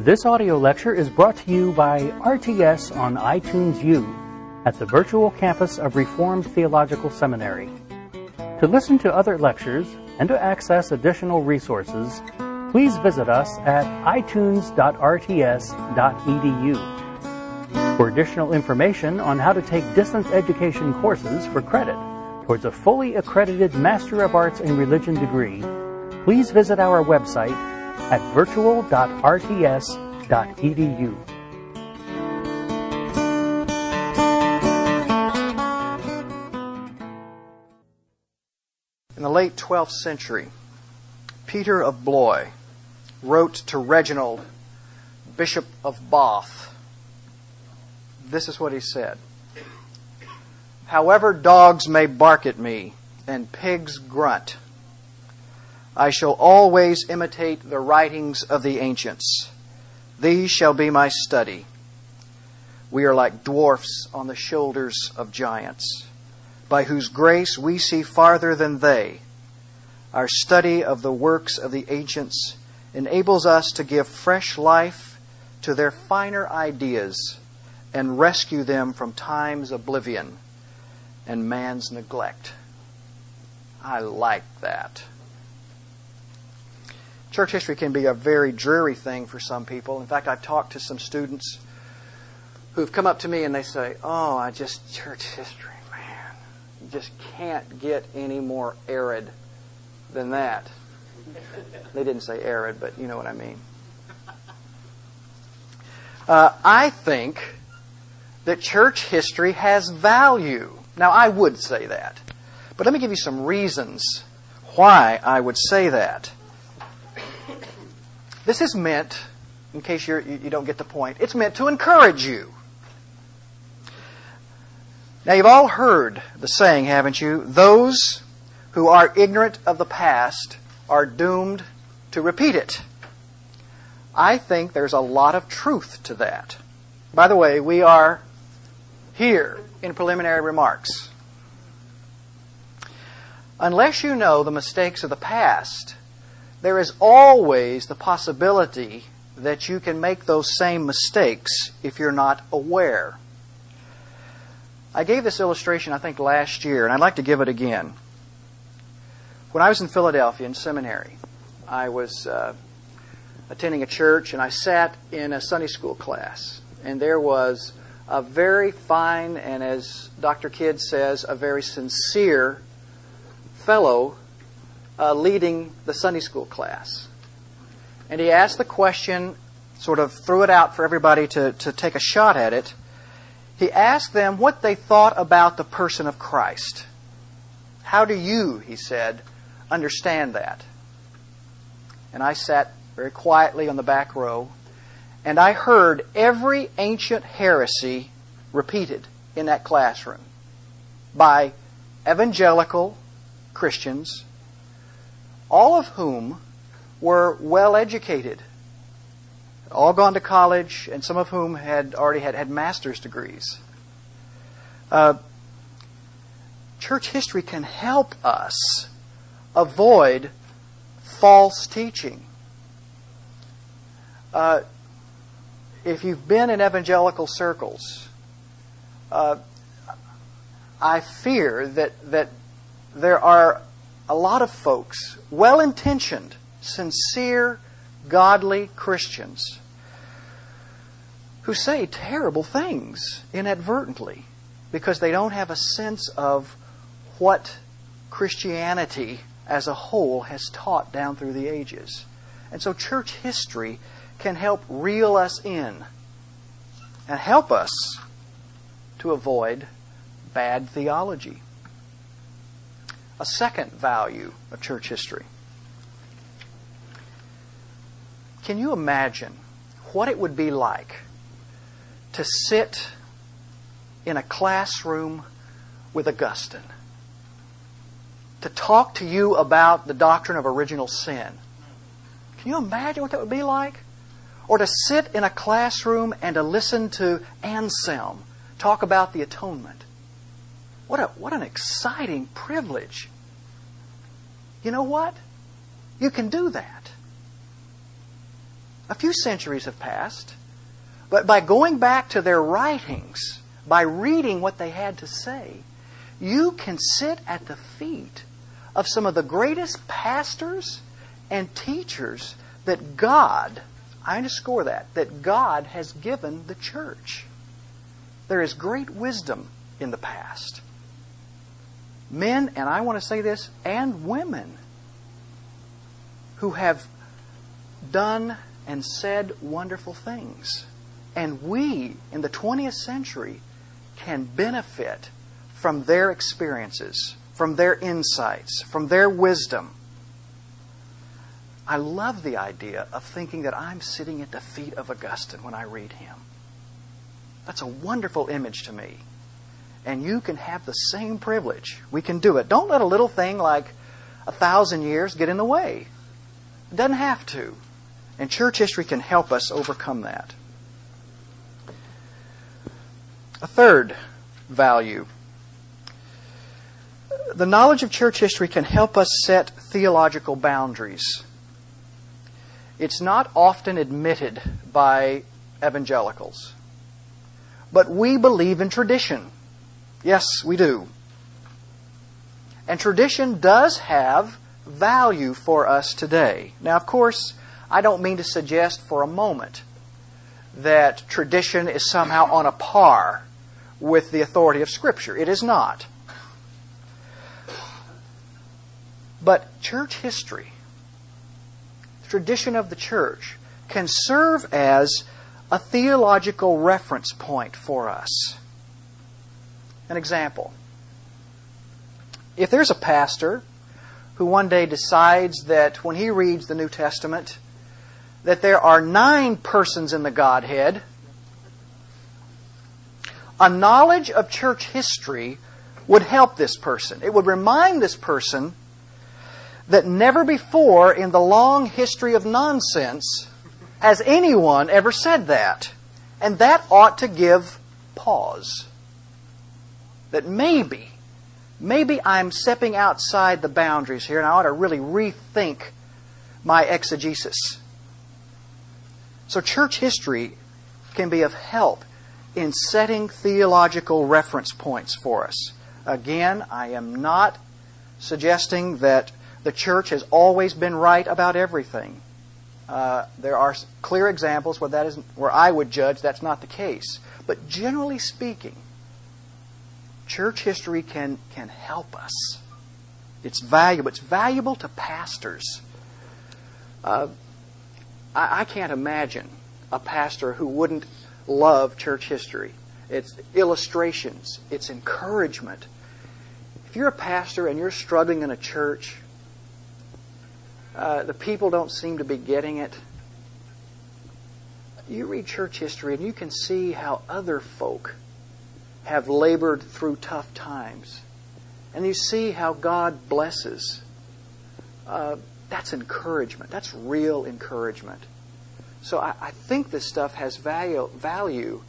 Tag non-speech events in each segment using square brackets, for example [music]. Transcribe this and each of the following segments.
This audio lecture is brought to you by RTS on iTunes U at the virtual campus of Reformed Theological Seminary. To listen to other lectures and to access additional resources, please visit us at itunes.rts.edu. For additional information on how to take distance education courses for credit towards a fully accredited Master of Arts in Religion degree, please visit our website at virtual.rts.edu. In the late 12th century, Peter of Blois wrote to Reginald, Bishop of Bath. This is what he said However, dogs may bark at me and pigs grunt, I shall always imitate the writings of the ancients. These shall be my study. We are like dwarfs on the shoulders of giants, by whose grace we see farther than they. Our study of the works of the ancients enables us to give fresh life to their finer ideas and rescue them from time's oblivion and man's neglect. I like that. Church history can be a very dreary thing for some people. In fact, I've talked to some students who've come up to me and they say, Oh, I just, church history, man, you just can't get any more arid than that. They didn't say arid, but you know what I mean. Uh, I think that church history has value. Now, I would say that. But let me give you some reasons why I would say that. This is meant, in case you're, you don't get the point, it's meant to encourage you. Now, you've all heard the saying, haven't you? Those who are ignorant of the past are doomed to repeat it. I think there's a lot of truth to that. By the way, we are here in preliminary remarks. Unless you know the mistakes of the past, there is always the possibility that you can make those same mistakes if you're not aware. I gave this illustration, I think, last year, and I'd like to give it again. When I was in Philadelphia in seminary, I was uh, attending a church and I sat in a Sunday school class. And there was a very fine and, as Dr. Kidd says, a very sincere fellow uh, leading the Sunday school class. And he asked the question, sort of threw it out for everybody to, to take a shot at it. He asked them what they thought about the person of Christ. How do you, he said, understand that? And I sat very quietly on the back row, and I heard every ancient heresy repeated in that classroom by evangelical Christians all of whom were well educated, all gone to college, and some of whom had already had, had master's degrees. Uh, church history can help us avoid false teaching. Uh, if you've been in evangelical circles, uh, I fear that that there are a lot of folks, well intentioned, sincere, godly Christians, who say terrible things inadvertently because they don't have a sense of what Christianity as a whole has taught down through the ages. And so church history can help reel us in and help us to avoid bad theology a second value of church history. Can you imagine what it would be like to sit in a classroom with Augustine? To talk to you about the doctrine of original sin? Can you imagine what that would be like? Or to sit in a classroom and to listen to Anselm talk about the atonement? What, a, what an exciting privilege. You know what? You can do that. A few centuries have passed. But by going back to their writings, by reading what they had to say, you can sit at the feet of some of the greatest pastors and teachers that God, I underscore that, that God has given the church. There is great wisdom in the past. Men, and I want to say this, and women who have done and said wonderful things. And we, in the 20th century, can benefit from their experiences, from their insights, from their wisdom. I love the idea of thinking that I'm sitting at the feet of Augustine when I read him. That's a wonderful image to me. And you can have the same privilege. We can do it. Don't let a little thing like a thousand years get in the way. It doesn't have to. And church history can help us overcome that. A third value the knowledge of church history can help us set theological boundaries. It's not often admitted by evangelicals. But we believe in tradition. Yes, we do. And tradition does have value for us today. Now, of course, I don't mean to suggest for a moment that tradition is somehow on a par with the authority of Scripture. It is not. But church history, tradition of the church, can serve as a theological reference point for us. An example. If there's a pastor who one day decides that when he reads the New Testament, that there are nine persons in the Godhead, a knowledge of church history would help this person. It would remind this person that never before in the long history of nonsense has anyone ever said that. And that ought to give pause. That maybe, maybe I'm stepping outside the boundaries here and I ought to really rethink my exegesis. So, church history can be of help in setting theological reference points for us. Again, I am not suggesting that the church has always been right about everything. Uh, there are clear examples where that is where I would judge that's not the case. But generally speaking, church history can can help us. It's valuable. It's valuable to pastors. Uh, I, I can't imagine a pastor who wouldn't love church history. It's illustrations. It's encouragement. If you're a pastor and you're struggling in a church uh, the people don't seem to be getting it. You read church history and you can see how other folk have labored through tough times. And you see how God blesses. Uh, that's encouragement. That's real encouragement. So I, I think this stuff has value, value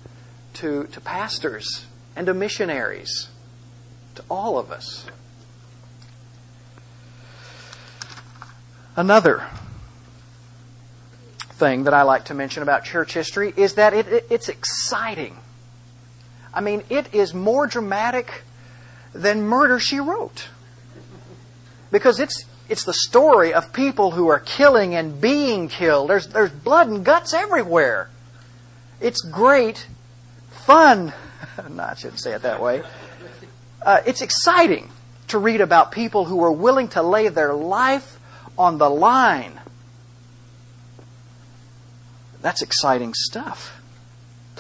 to, to pastors and to missionaries, to all of us. Another thing that I like to mention about church history is that it, it, it's exciting. I mean, it is more dramatic than Murder She Wrote. Because it's, it's the story of people who are killing and being killed. There's, there's blood and guts everywhere. It's great, fun. [laughs] no, I shouldn't say it that way. Uh, it's exciting to read about people who are willing to lay their life on the line. That's exciting stuff.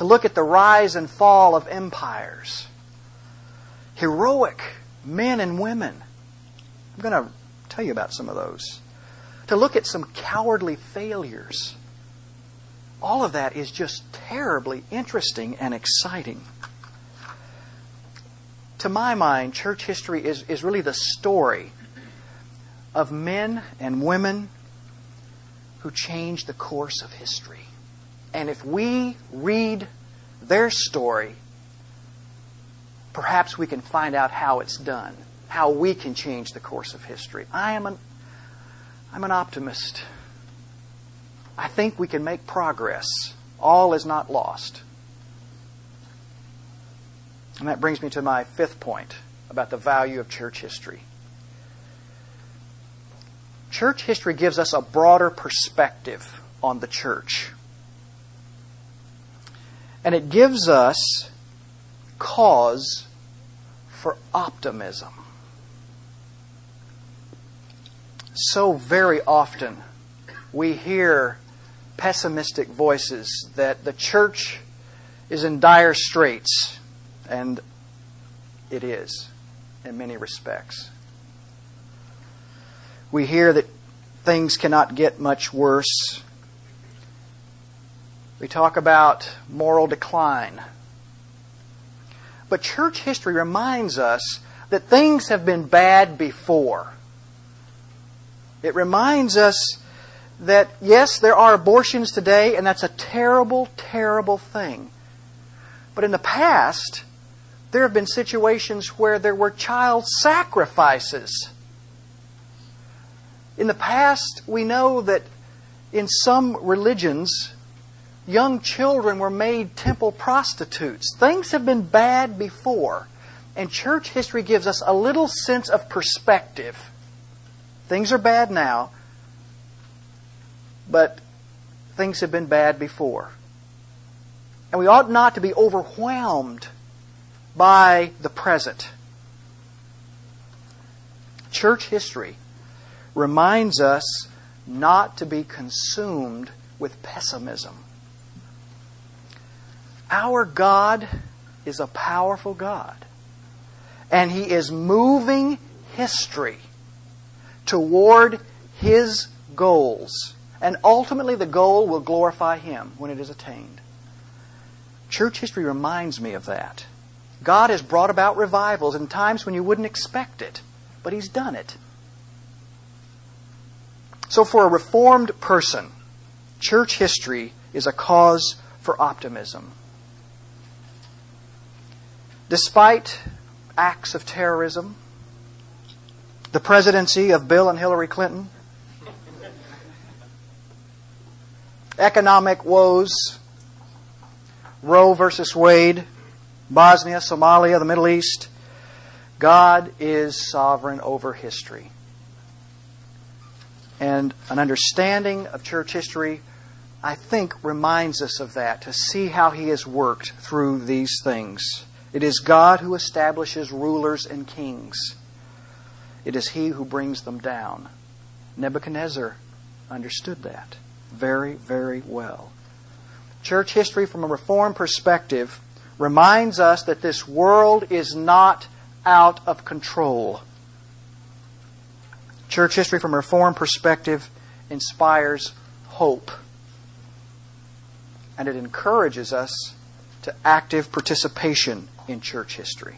To look at the rise and fall of empires. Heroic men and women. I'm going to tell you about some of those. To look at some cowardly failures. All of that is just terribly interesting and exciting. To my mind, church history is, is really the story of men and women who changed the course of history. And if we read their story, perhaps we can find out how it's done, how we can change the course of history. I am an, I'm an optimist. I think we can make progress. All is not lost. And that brings me to my fifth point about the value of church history. Church history gives us a broader perspective on the church. And it gives us cause for optimism. So very often we hear pessimistic voices that the church is in dire straits, and it is in many respects. We hear that things cannot get much worse. We talk about moral decline. But church history reminds us that things have been bad before. It reminds us that, yes, there are abortions today, and that's a terrible, terrible thing. But in the past, there have been situations where there were child sacrifices. In the past, we know that in some religions, young children were made temple prostitutes. Things have been bad before, and church history gives us a little sense of perspective. Things are bad now, but things have been bad before. And we ought not to be overwhelmed by the present. Church history reminds us not to be consumed with pessimism. Our God is a powerful God, and He is moving history toward His goals and ultimately, the goal will glorify Him when it is attained. Church history reminds me of that. God has brought about revivals in times when you wouldn't expect it, but He's done it. So, for a reformed person, church history is a cause for optimism. Despite acts of terrorism, the presidency of Bill and Hillary Clinton, economic woes, Roe versus Wade, Bosnia, Somalia, the Middle East. God is sovereign over history. And an understanding of church history, I think, reminds us of that, to see how He has worked through these things. It is God who establishes rulers and kings, it is He who brings them down. Nebuchadnezzar understood that very, very well. Church history, from a Reformed perspective, reminds us that this world is not out of control. Church history, from a Reformed perspective, inspires hope. And it encourages us to active participation in church history.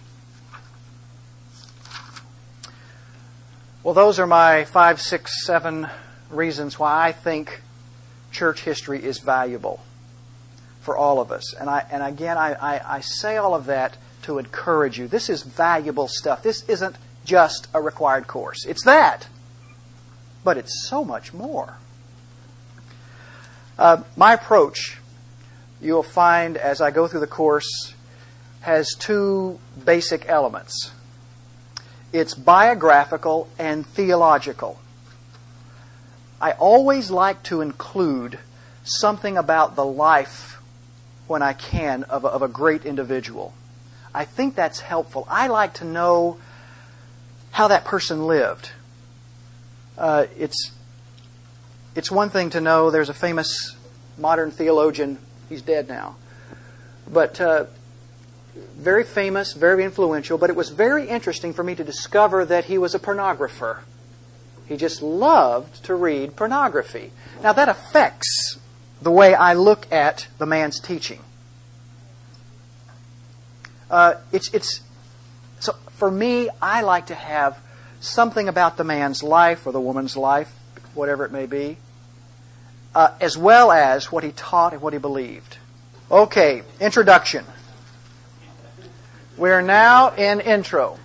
Well, those are my five, six, seven reasons why I think church history is valuable for all of us. And, I, and again, I, I, I say all of that to encourage you. This is valuable stuff. This isn't just a required course. It's that, but it's so much more. Uh, my approach, you'll find as I go through the course, has two basic elements it's biographical and theological. I always like to include something about the life, when I can, of a, of a great individual. I think that's helpful. I like to know how that person lived. Uh, it's it's one thing to know there's a famous modern theologian. He's dead now, but uh, very famous, very influential. But it was very interesting for me to discover that he was a pornographer. He just loved to read pornography. Now, that affects the way I look at the man's teaching. Uh, it's, it's, so for me, I like to have something about the man's life or the woman's life, whatever it may be, uh, as well as what he taught and what he believed. Okay, introduction. We're now in intro.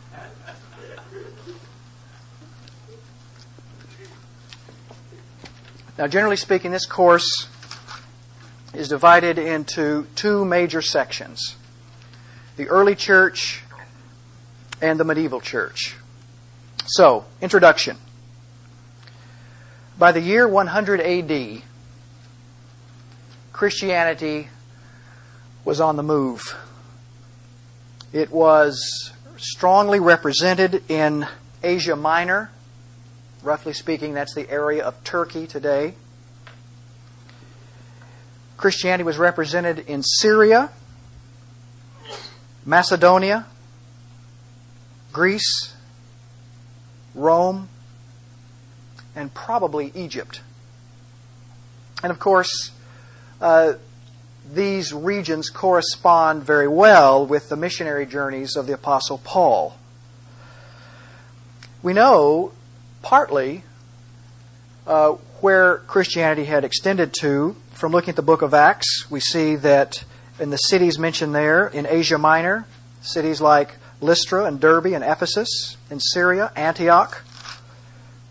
Now, generally speaking, this course is divided into two major sections the early church and the medieval church. So, introduction. By the year 100 AD, Christianity was on the move. It was strongly represented in Asia Minor. Roughly speaking, that's the area of Turkey today. Christianity was represented in Syria, Macedonia, Greece, Rome, and probably Egypt. And of course, uh, these regions correspond very well with the missionary journeys of the Apostle Paul. We know partly uh, where Christianity had extended to from looking at the book of Acts. We see that in the cities mentioned there in Asia Minor, cities like Lystra and Derbe and Ephesus, in Syria, Antioch,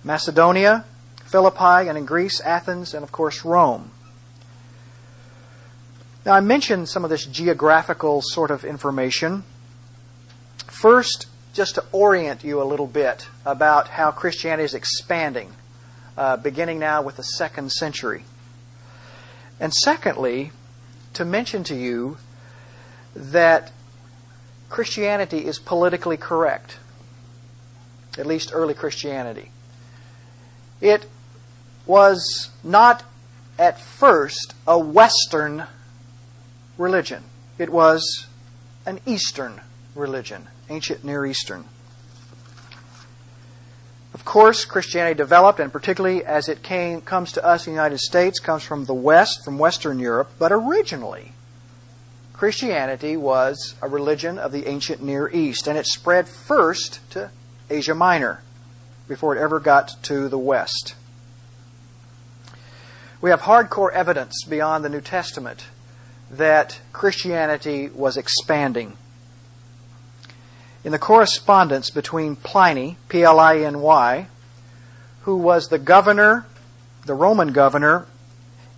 Macedonia, Philippi, and in Greece, Athens, and of course Rome. Now, I mentioned some of this geographical sort of information. First, just to orient you a little bit about how Christianity is expanding, uh, beginning now with the second century. And secondly, to mention to you that Christianity is politically correct, at least early Christianity. It was not at first a Western religion, it was an Eastern religion, ancient Near Eastern. Of course, Christianity developed, and particularly as it came, comes to us in the United States, comes from the West, from Western Europe, but originally Christianity was a religion of the ancient Near East, and it spread first to Asia Minor before it ever got to the West. We have hardcore evidence beyond the New Testament that Christianity was expanding. In the correspondence between Pliny, P L I N Y, who was the governor, the Roman governor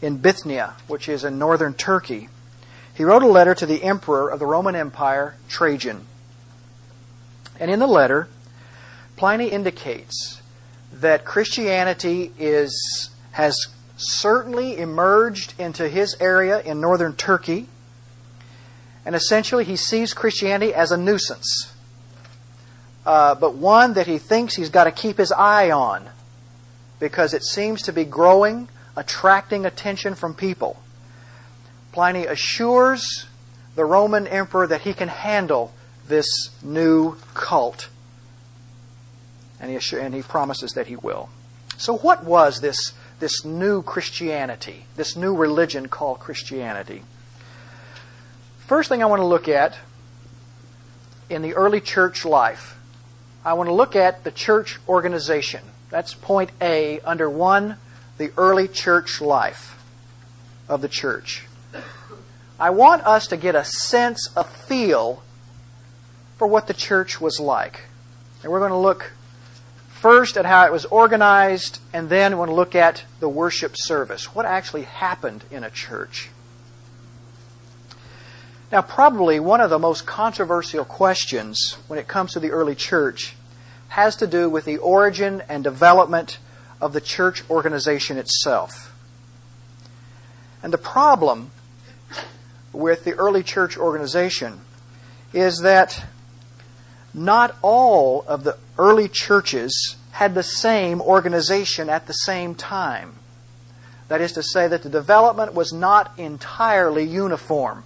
in Bithynia, which is in northern Turkey, he wrote a letter to the emperor of the Roman Empire, Trajan. And in the letter, Pliny indicates that Christianity is, has certainly emerged into his area in northern Turkey. And essentially, he sees Christianity as a nuisance, uh, but one that he thinks he's got to keep his eye on because it seems to be growing, attracting attention from people. Pliny assures the Roman emperor that he can handle this new cult. And he, and he promises that he will. So, what was this, this new Christianity, this new religion called Christianity? First thing I want to look at in the early church life, I want to look at the church organization. That's point A under one, the early church life of the church. I want us to get a sense, a feel for what the church was like. And we're going to look first at how it was organized, and then we're to look at the worship service. What actually happened in a church? Now, probably one of the most controversial questions when it comes to the early church has to do with the origin and development of the church organization itself. And the problem with the early church organization is that not all of the early churches had the same organization at the same time. That is to say, that the development was not entirely uniform.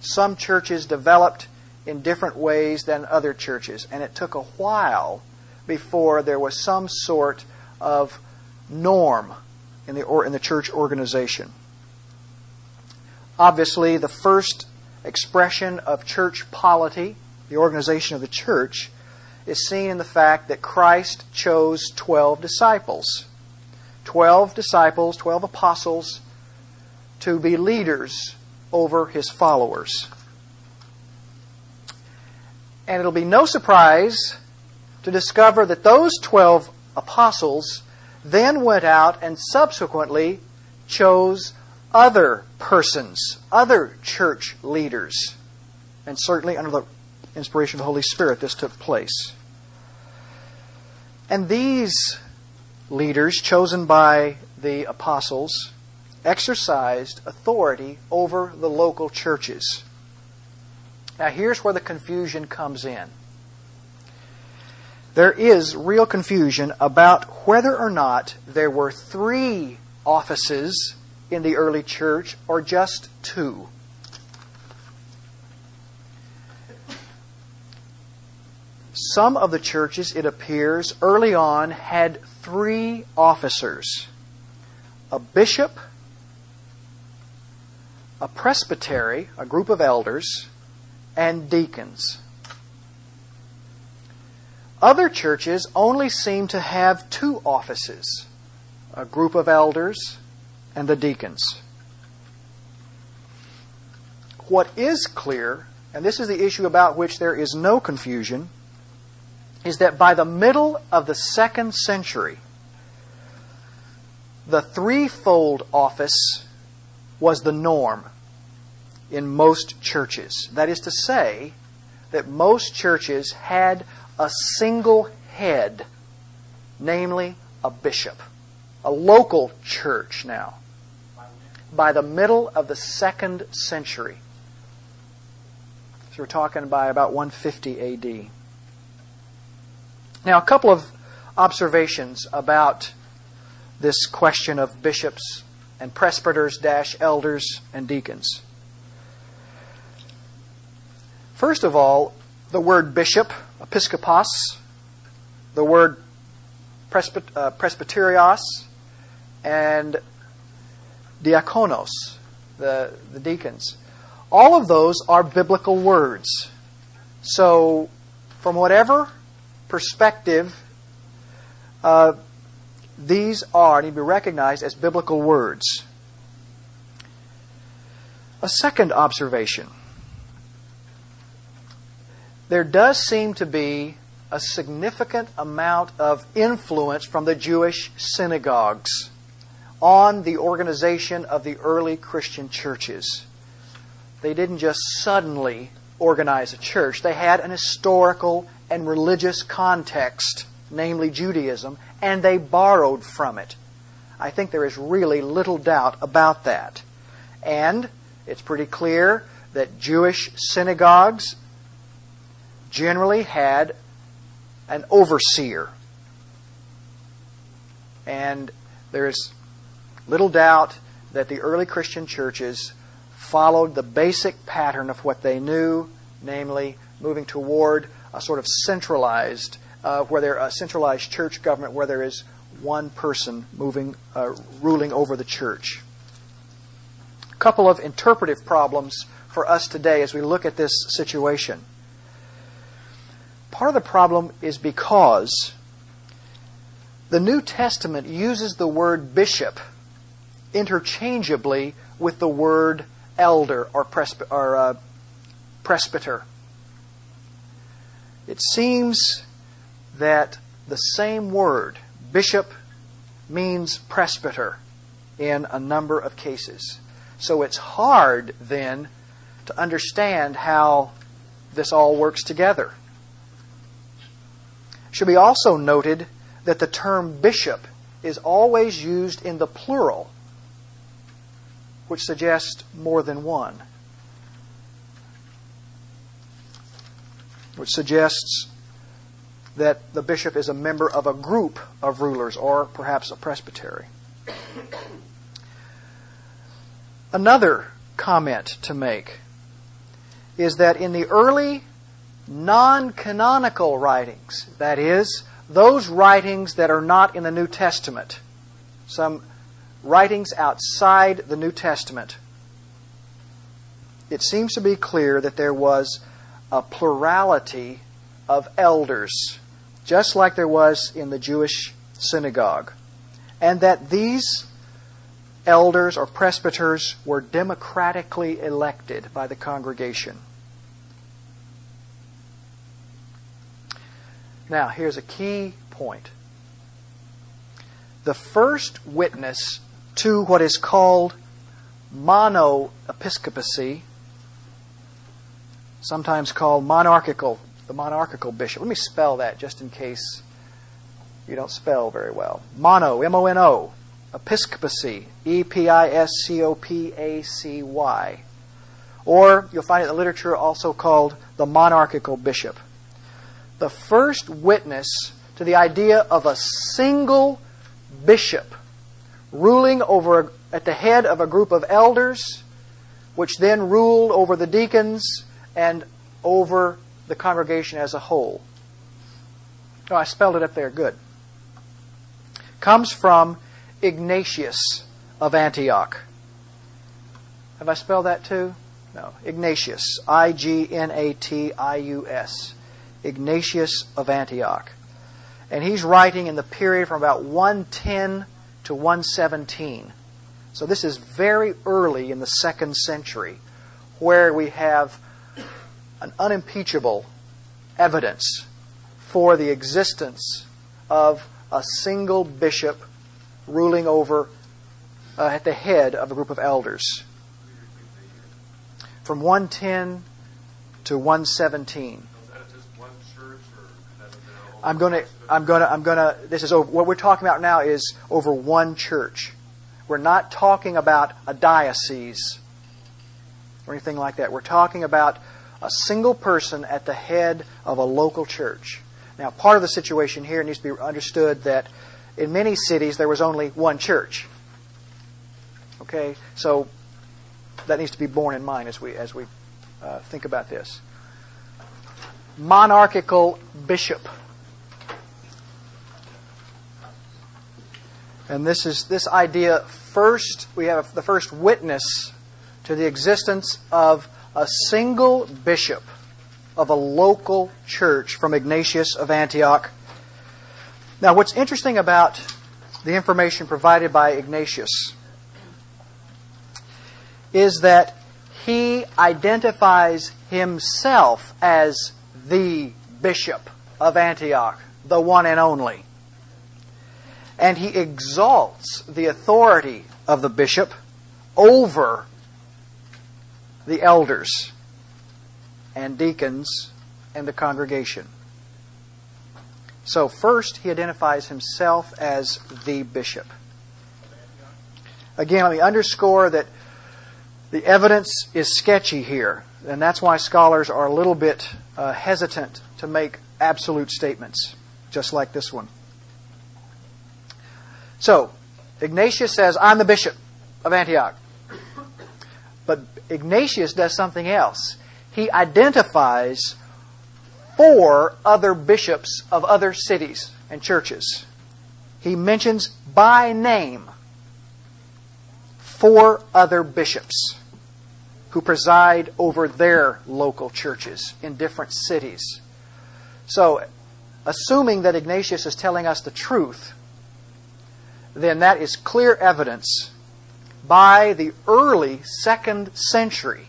Some churches developed in different ways than other churches, and it took a while before there was some sort of norm in the, or, in the church organization. Obviously, the first expression of church polity, the organization of the church, is seen in the fact that Christ chose 12 disciples. 12 disciples, 12 apostles, to be leaders over his followers. And it'll be no surprise to discover that those 12 apostles then went out and subsequently chose other persons, other church leaders. And certainly under the inspiration of the Holy Spirit, this took place. And these leaders, chosen by the apostles, exercised authority over the local churches. Now, here's where the confusion comes in. There is real confusion about whether or not there were three offices in the early church or just two. Some of the churches, it appears, early on had three officers a bishop, a presbytery, a group of elders, and deacons. Other churches only seem to have two offices a group of elders and the deacons. What is clear, and this is the issue about which there is no confusion, is that by the middle of the second century, the threefold office was the norm in most churches. That is to say, that most churches had a single head, namely a bishop, a local church now, by the middle of the second century. So we're talking by about 150 AD. Now, a couple of observations about this question of bishops and presbyters dash elders and deacons. First of all, the word bishop, episkopos, the word uh, presbyteros, and diakonos, the, the deacons. All of those are biblical words. So, from whatever perspective, uh, these are need to be recognized as biblical words. A second observation there does seem to be a significant amount of influence from the Jewish synagogues on the organization of the early Christian churches. They didn't just suddenly organize a church, they had an historical and religious context, namely Judaism, and they borrowed from it. I think there is really little doubt about that. And it's pretty clear that Jewish synagogues generally had an overseer. And there's little doubt that the early Christian churches followed the basic pattern of what they knew, namely moving toward a sort of centralized, uh, where there a centralized church government where there is one person moving, uh, ruling over the church. A couple of interpretive problems for us today as we look at this situation. Part of the problem is because the New Testament uses the word bishop interchangeably with the word elder or, presby- or uh, presbyter. It seems that the same word, bishop, means presbyter in a number of cases. So it's hard then to understand how this all works together should be also noted that the term bishop is always used in the plural, which suggests more than one. Which suggests that the bishop is a member of a group of rulers or perhaps a presbytery. Another comment to make is that in the early non canonical writings, that is, those writings that are not in the New Testament, some writings outside the New Testament, it seems to be clear that there was a plurality of elders, just like there was in the Jewish synagogue, and that these elders or presbyters were democratically elected by the congregation. Now, here's a key point. the first witness to what is called monoepiscopacy, sometimes called monarchical, the monarchical bishop. Let me spell that just in case you don't spell very well. Mono, M O N O, episcopacy, E P I S C O P A C Y. Or you'll find it in the literature also called the monarchical bishop. The first witness to the idea of a single bishop ruling over at the head of a group of elders, which then ruled over the deacons and over the congregation as a whole. Oh, I spelled it up there. Good. Comes from Ignatius of Antioch. Have I spelled that too? No. Ignatius. I G N A T I U S. Ignatius of Antioch. And he's writing in the period from about 110 to 117. So this is very early in the second century where we have an unimpeachable evidence for the existence of a single bishop ruling over uh, at the head of a group of elders. From 110 to 117. I'm going to, I'm going to, I'm going to, this is over, what we're talking about now is over one church. We're not talking about a diocese or anything like that. We're talking about a single person at the head of a local church. Now, part of the situation here needs to be understood that in many cities there was only one church. Okay, so that needs to be borne in mind as we as we uh, think about this. Monarchical bishop. And this is this idea first we have the first witness to the existence of a single bishop of a local church from Ignatius of Antioch. Now what's interesting about the information provided by Ignatius is that he identifies himself as the bishop of Antioch, the one and only and he exalts the authority of the bishop over the elders and deacons and the congregation. So, first, he identifies himself as the bishop. Again, let me underscore that the evidence is sketchy here, and that's why scholars are a little bit uh, hesitant to make absolute statements, just like this one. So, Ignatius says, I'm the bishop of Antioch. But Ignatius does something else. He identifies four other bishops of other cities and churches. He mentions by name four other bishops who preside over their local churches in different cities. So, assuming that Ignatius is telling us the truth, then that is clear evidence by the early second century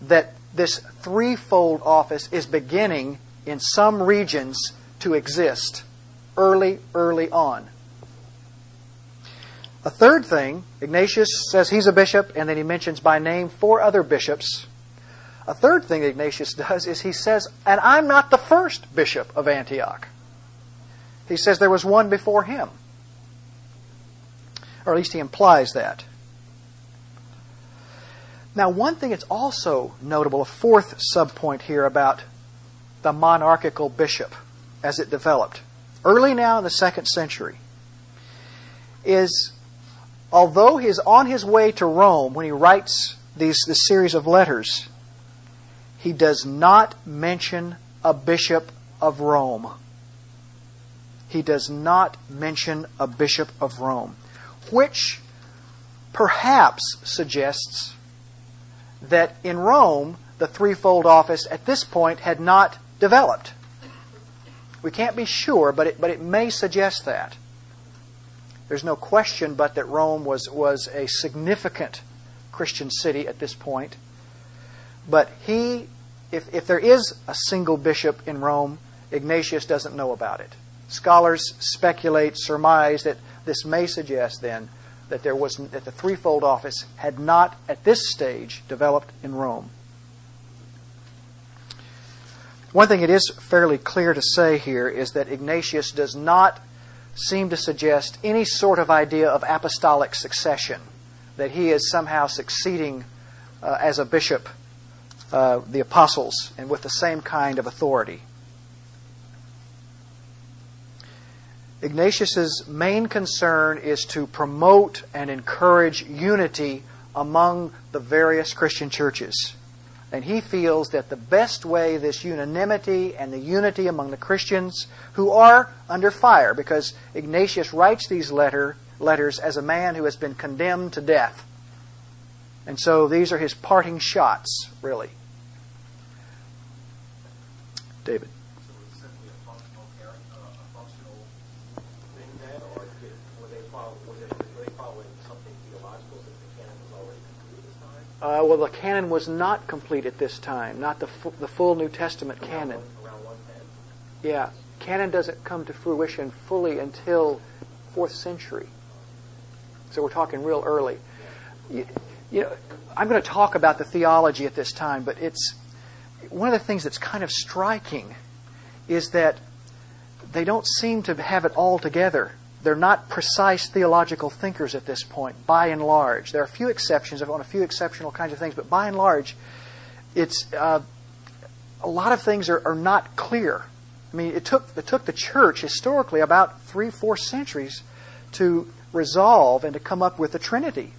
that this threefold office is beginning in some regions to exist early, early on. A third thing, Ignatius says he's a bishop, and then he mentions by name four other bishops. A third thing Ignatius [laughs] does is he says, and I'm not the first bishop of Antioch. He says there was one before him or at least he implies that. Now, one thing that's also notable, a fourth subpoint here about the monarchical bishop as it developed, early now in the second century, is although he's on his way to Rome when he writes these, this series of letters, he does not mention a bishop of Rome. He does not mention a bishop of Rome which perhaps suggests that in Rome, the threefold office at this point had not developed. We can't be sure, but it, but it may suggest that. There's no question but that Rome was, was a significant Christian city at this point. But he, if, if there is a single bishop in Rome, Ignatius doesn't know about it. Scholars speculate, surmise that this may suggest then that there was that the threefold office had not at this stage developed in Rome. One thing it is fairly clear to say here is that Ignatius does not seem to suggest any sort of idea of apostolic succession, that he is somehow succeeding uh, as a bishop uh, the apostles and with the same kind of authority. Ignatius's main concern is to promote and encourage unity among the various Christian churches. And he feels that the best way this unanimity and the unity among the Christians who are under fire, because Ignatius writes these letter, letters as a man who has been condemned to death. And so these are his parting shots, really. David. Uh, well, the canon was not complete at this time, not the, fu- the full New Testament canon. Yeah, canon doesn't come to fruition fully until fourth century. So we're talking real early. You, you know, I'm going to talk about the theology at this time, but it's one of the things that's kind of striking is that they don't seem to have it all together they're not precise theological thinkers at this point, by and large. There are a few exceptions on a few exceptional kinds of things, but by and large, it's uh, a lot of things are, are not clear. I mean, it took it took the church historically about three, four centuries to resolve and to come up with the Trinity,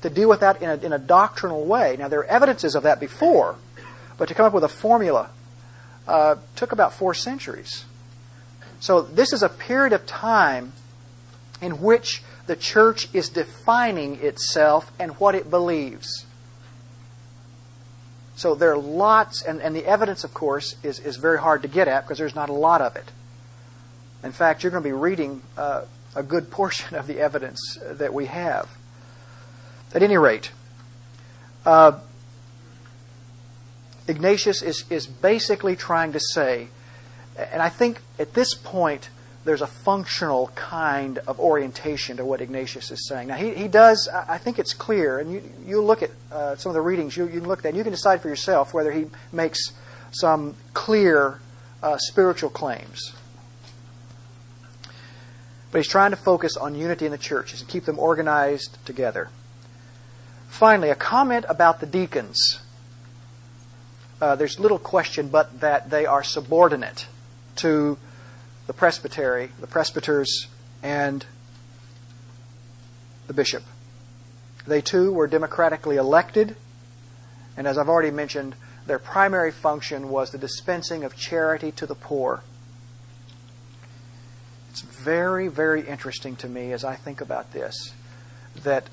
to deal with that in a, in a doctrinal way. Now, there are evidences of that before, but to come up with a formula uh, took about four centuries. So this is a period of time in which the church is defining itself and what it believes. So there are lots, and, and the evidence, of course, is, is very hard to get at because there's not a lot of it. In fact, you're going to be reading uh, a good [laughs] portion of the evidence that we have. At any rate, uh, Ignatius is, is basically trying to say and I think at this point, there's a functional kind of orientation to what Ignatius is saying. Now, he, he does, I think it's clear, and you, you look at uh, some of the readings, you, you can look at that, and you can decide for yourself whether he makes some clear uh, spiritual claims. But he's trying to focus on unity in the church and keep them organized together. Finally, a comment about the deacons. Uh, there's little question but that they are subordinate to the presbytery, the presbyters, and the bishop. They too were democratically elected, and as I've already mentioned, their primary function was the dispensing of charity to the poor. It's very, very interesting to me as I think about this that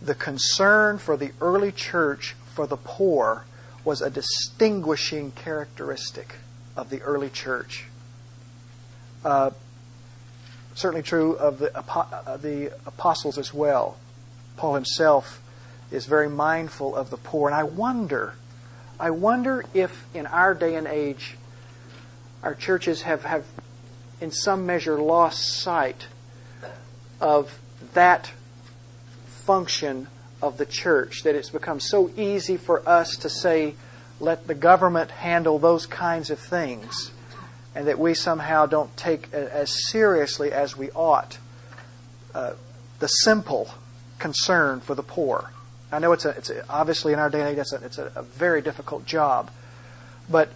the concern for the early church for the poor was a distinguishing characteristic of the early church. Uh, certainly true of the, uh, the apostles as well. Paul himself is very mindful of the poor. And I wonder, I wonder if in our day and age, our churches have, have in some measure lost sight of that function of the church, that it's become so easy for us to say, let the government handle those kinds of things and that we somehow don't take as seriously as we ought uh, the simple concern for the poor. I know it's a, it's a, obviously in our day and age, it's a, it's a, very difficult job, but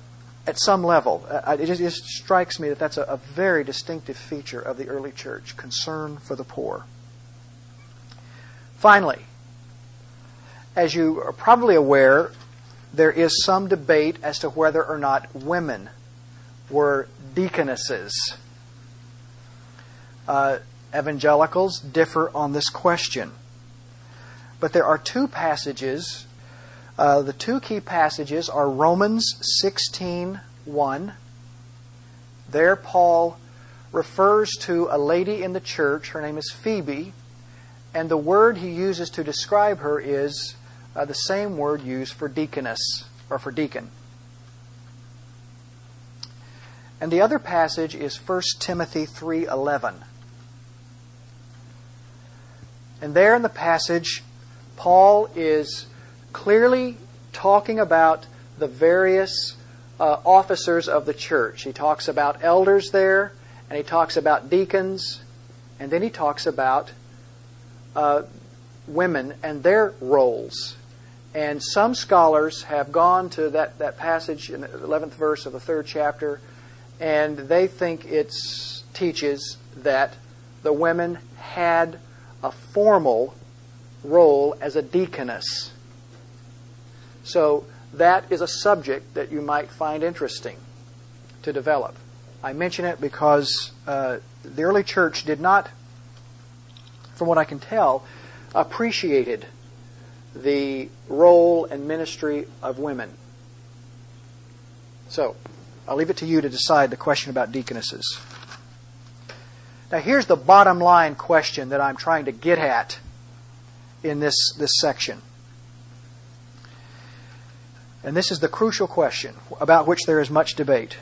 at some level, uh, it, just, it just strikes me that that's a very distinctive feature of the early church concern for the poor. Finally, as you are probably aware, there is some debate as to whether or not women were deaconesses. Uh, evangelicals differ on this question. But there are two passages. Uh, the two key passages are Romans 16:1. There, Paul refers to a lady in the church. Her name is Phoebe, and the word he uses to describe her is uh, the same word used for deaconess or for deacon. And the other passage is 1 Timothy 3:11. And there in the passage, Paul is clearly talking about the various uh, officers of the church. He talks about elders there, and he talks about deacons, and then he talks about uh, women and their roles. And some scholars have gone to that, that passage in the 11th verse of the third chapter, and they think it teaches that the women had a formal role as a deaconess. So that is a subject that you might find interesting to develop. I mention it because uh, the early church did not, from what I can tell, appreciated the role and ministry of women. So, I'll leave it to you to decide the question about deaconesses. Now, here's the bottom line question that I'm trying to get at in this, this section. And this is the crucial question about which there is much debate.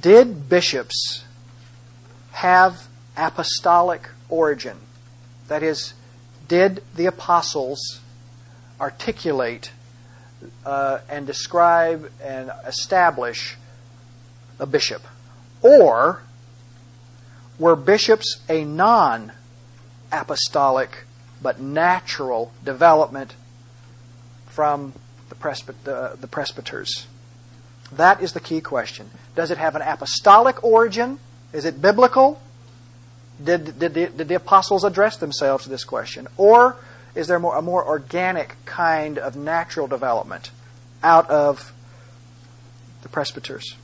Did bishops have apostolic origin? That is, did the apostles articulate uh, and describe and establish a bishop? Or were bishops a non apostolic but natural development from the, uh, the presbyters? That is the key question. Does it have an apostolic origin? Is it biblical? Did, did, the, did the apostles address themselves to this question? Or is there more, a more organic kind of natural development out of the presbyters?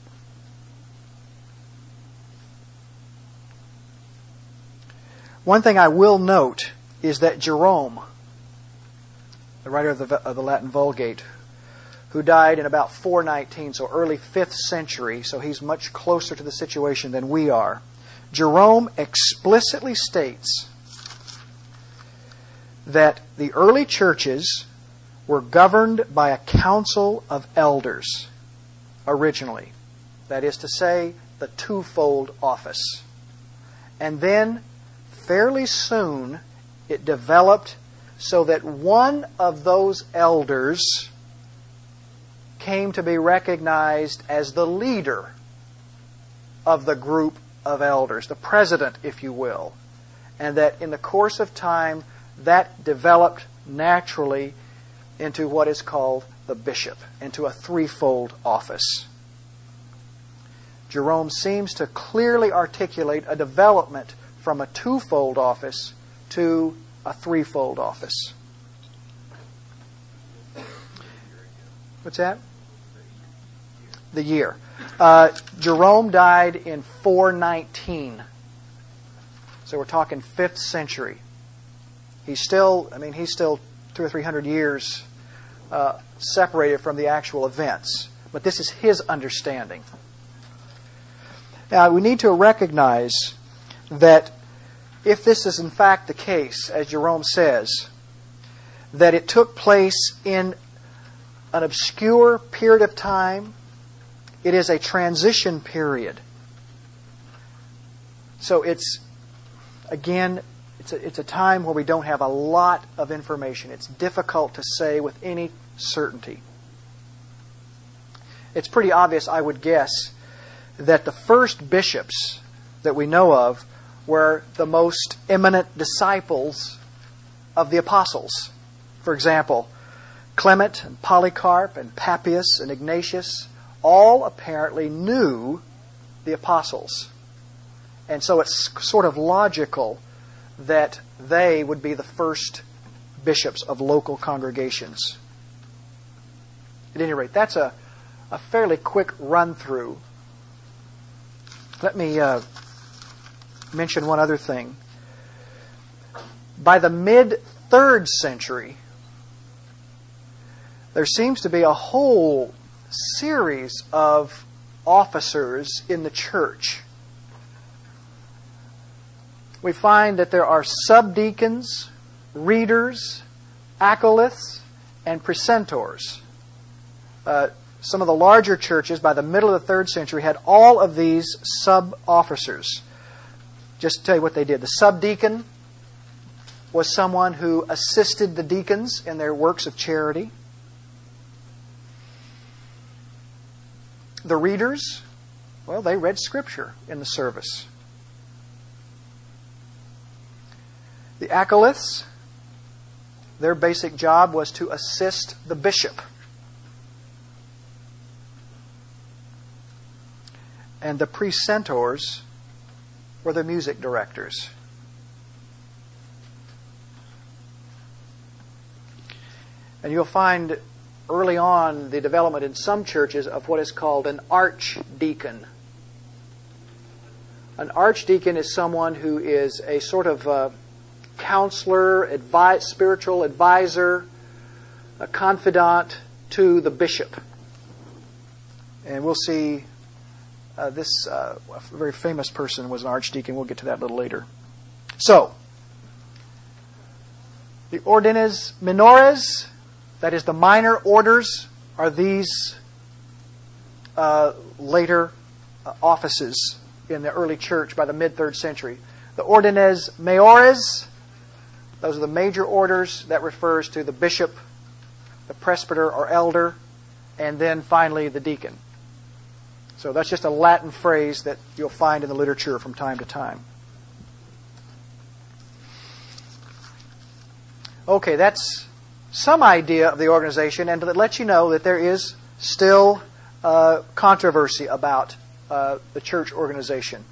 One thing I will note is that Jerome, the writer of the, of the Latin Vulgate, who died in about 419, so early 5th century, so he's much closer to the situation than we are. Jerome explicitly states that the early churches were governed by a council of elders originally. That is to say, the twofold office. And then, fairly soon, it developed so that one of those elders came to be recognized as the leader of the group of elders, the president, if you will. And that in the course of time, that developed naturally into what is called the bishop, into a threefold office. Jerome seems to clearly articulate a development from a twofold office to a threefold office. What's that? the year. Uh, Jerome died in 419. So we're talking 5th century. He's still, I mean, he's still two or three hundred years uh, separated from the actual events. But this is his understanding. Now, we need to recognize that if this is in fact the case, as Jerome says, that it took place in an obscure period of time it is a transition period. So it's, again, it's a, it's a time where we don't have a lot of information. It's difficult to say with any certainty. It's pretty obvious, I would guess, that the first bishops that we know of were the most eminent disciples of the apostles. For example, Clement and Polycarp and Papias and Ignatius all apparently knew the apostles. And so it's sort of logical that they would be the first bishops of local congregations. At any rate, that's a, a fairly quick run through. Let me uh, mention one other thing. By the mid third century, there seems to be a whole series of officers in the church. We find that there are subdeacons, readers, acolytes, and precentors. Uh, some of the larger churches by the middle of the third century had all of these sub officers. Just to tell you what they did the subdeacon was someone who assisted the deacons in their works of charity. The readers, well, they read Scripture in the service. The acolytes, their basic job was to assist the bishop. And the precentors were the music directors. And you'll find early on the development in some churches of what is called an archdeacon. An archdeacon is someone who is a sort of uh, counselor, advi- spiritual advisor, a confidant to the bishop. And we'll see uh, this uh, very famous person was an archdeacon. We'll get to that a little later. So, the ordines minores that is, the minor orders are these uh, later uh, offices in the early church by the mid third century. The ordines maiores, those are the major orders. That refers to the bishop, the presbyter or elder, and then finally the deacon. So that's just a Latin phrase that you'll find in the literature from time to time. Okay, that's some idea of the organization and to let you know that there is still uh, controversy about uh, the church organization.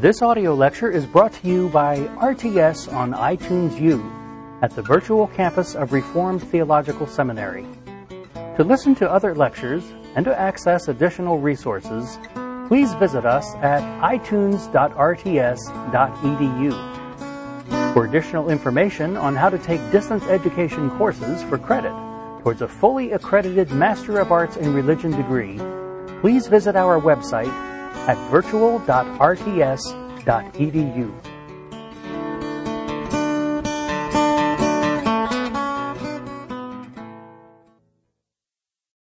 This audio lecture is brought to you by RTS on iTunes U at the virtual campus of Reformed Theological Seminary. To listen to other lectures and to access additional resources, please visit us at itunes.rts.edu. For additional information on how to take distance education courses for credit towards a fully accredited Master of Arts in Religion degree, please visit our website at virtual.rts.edu.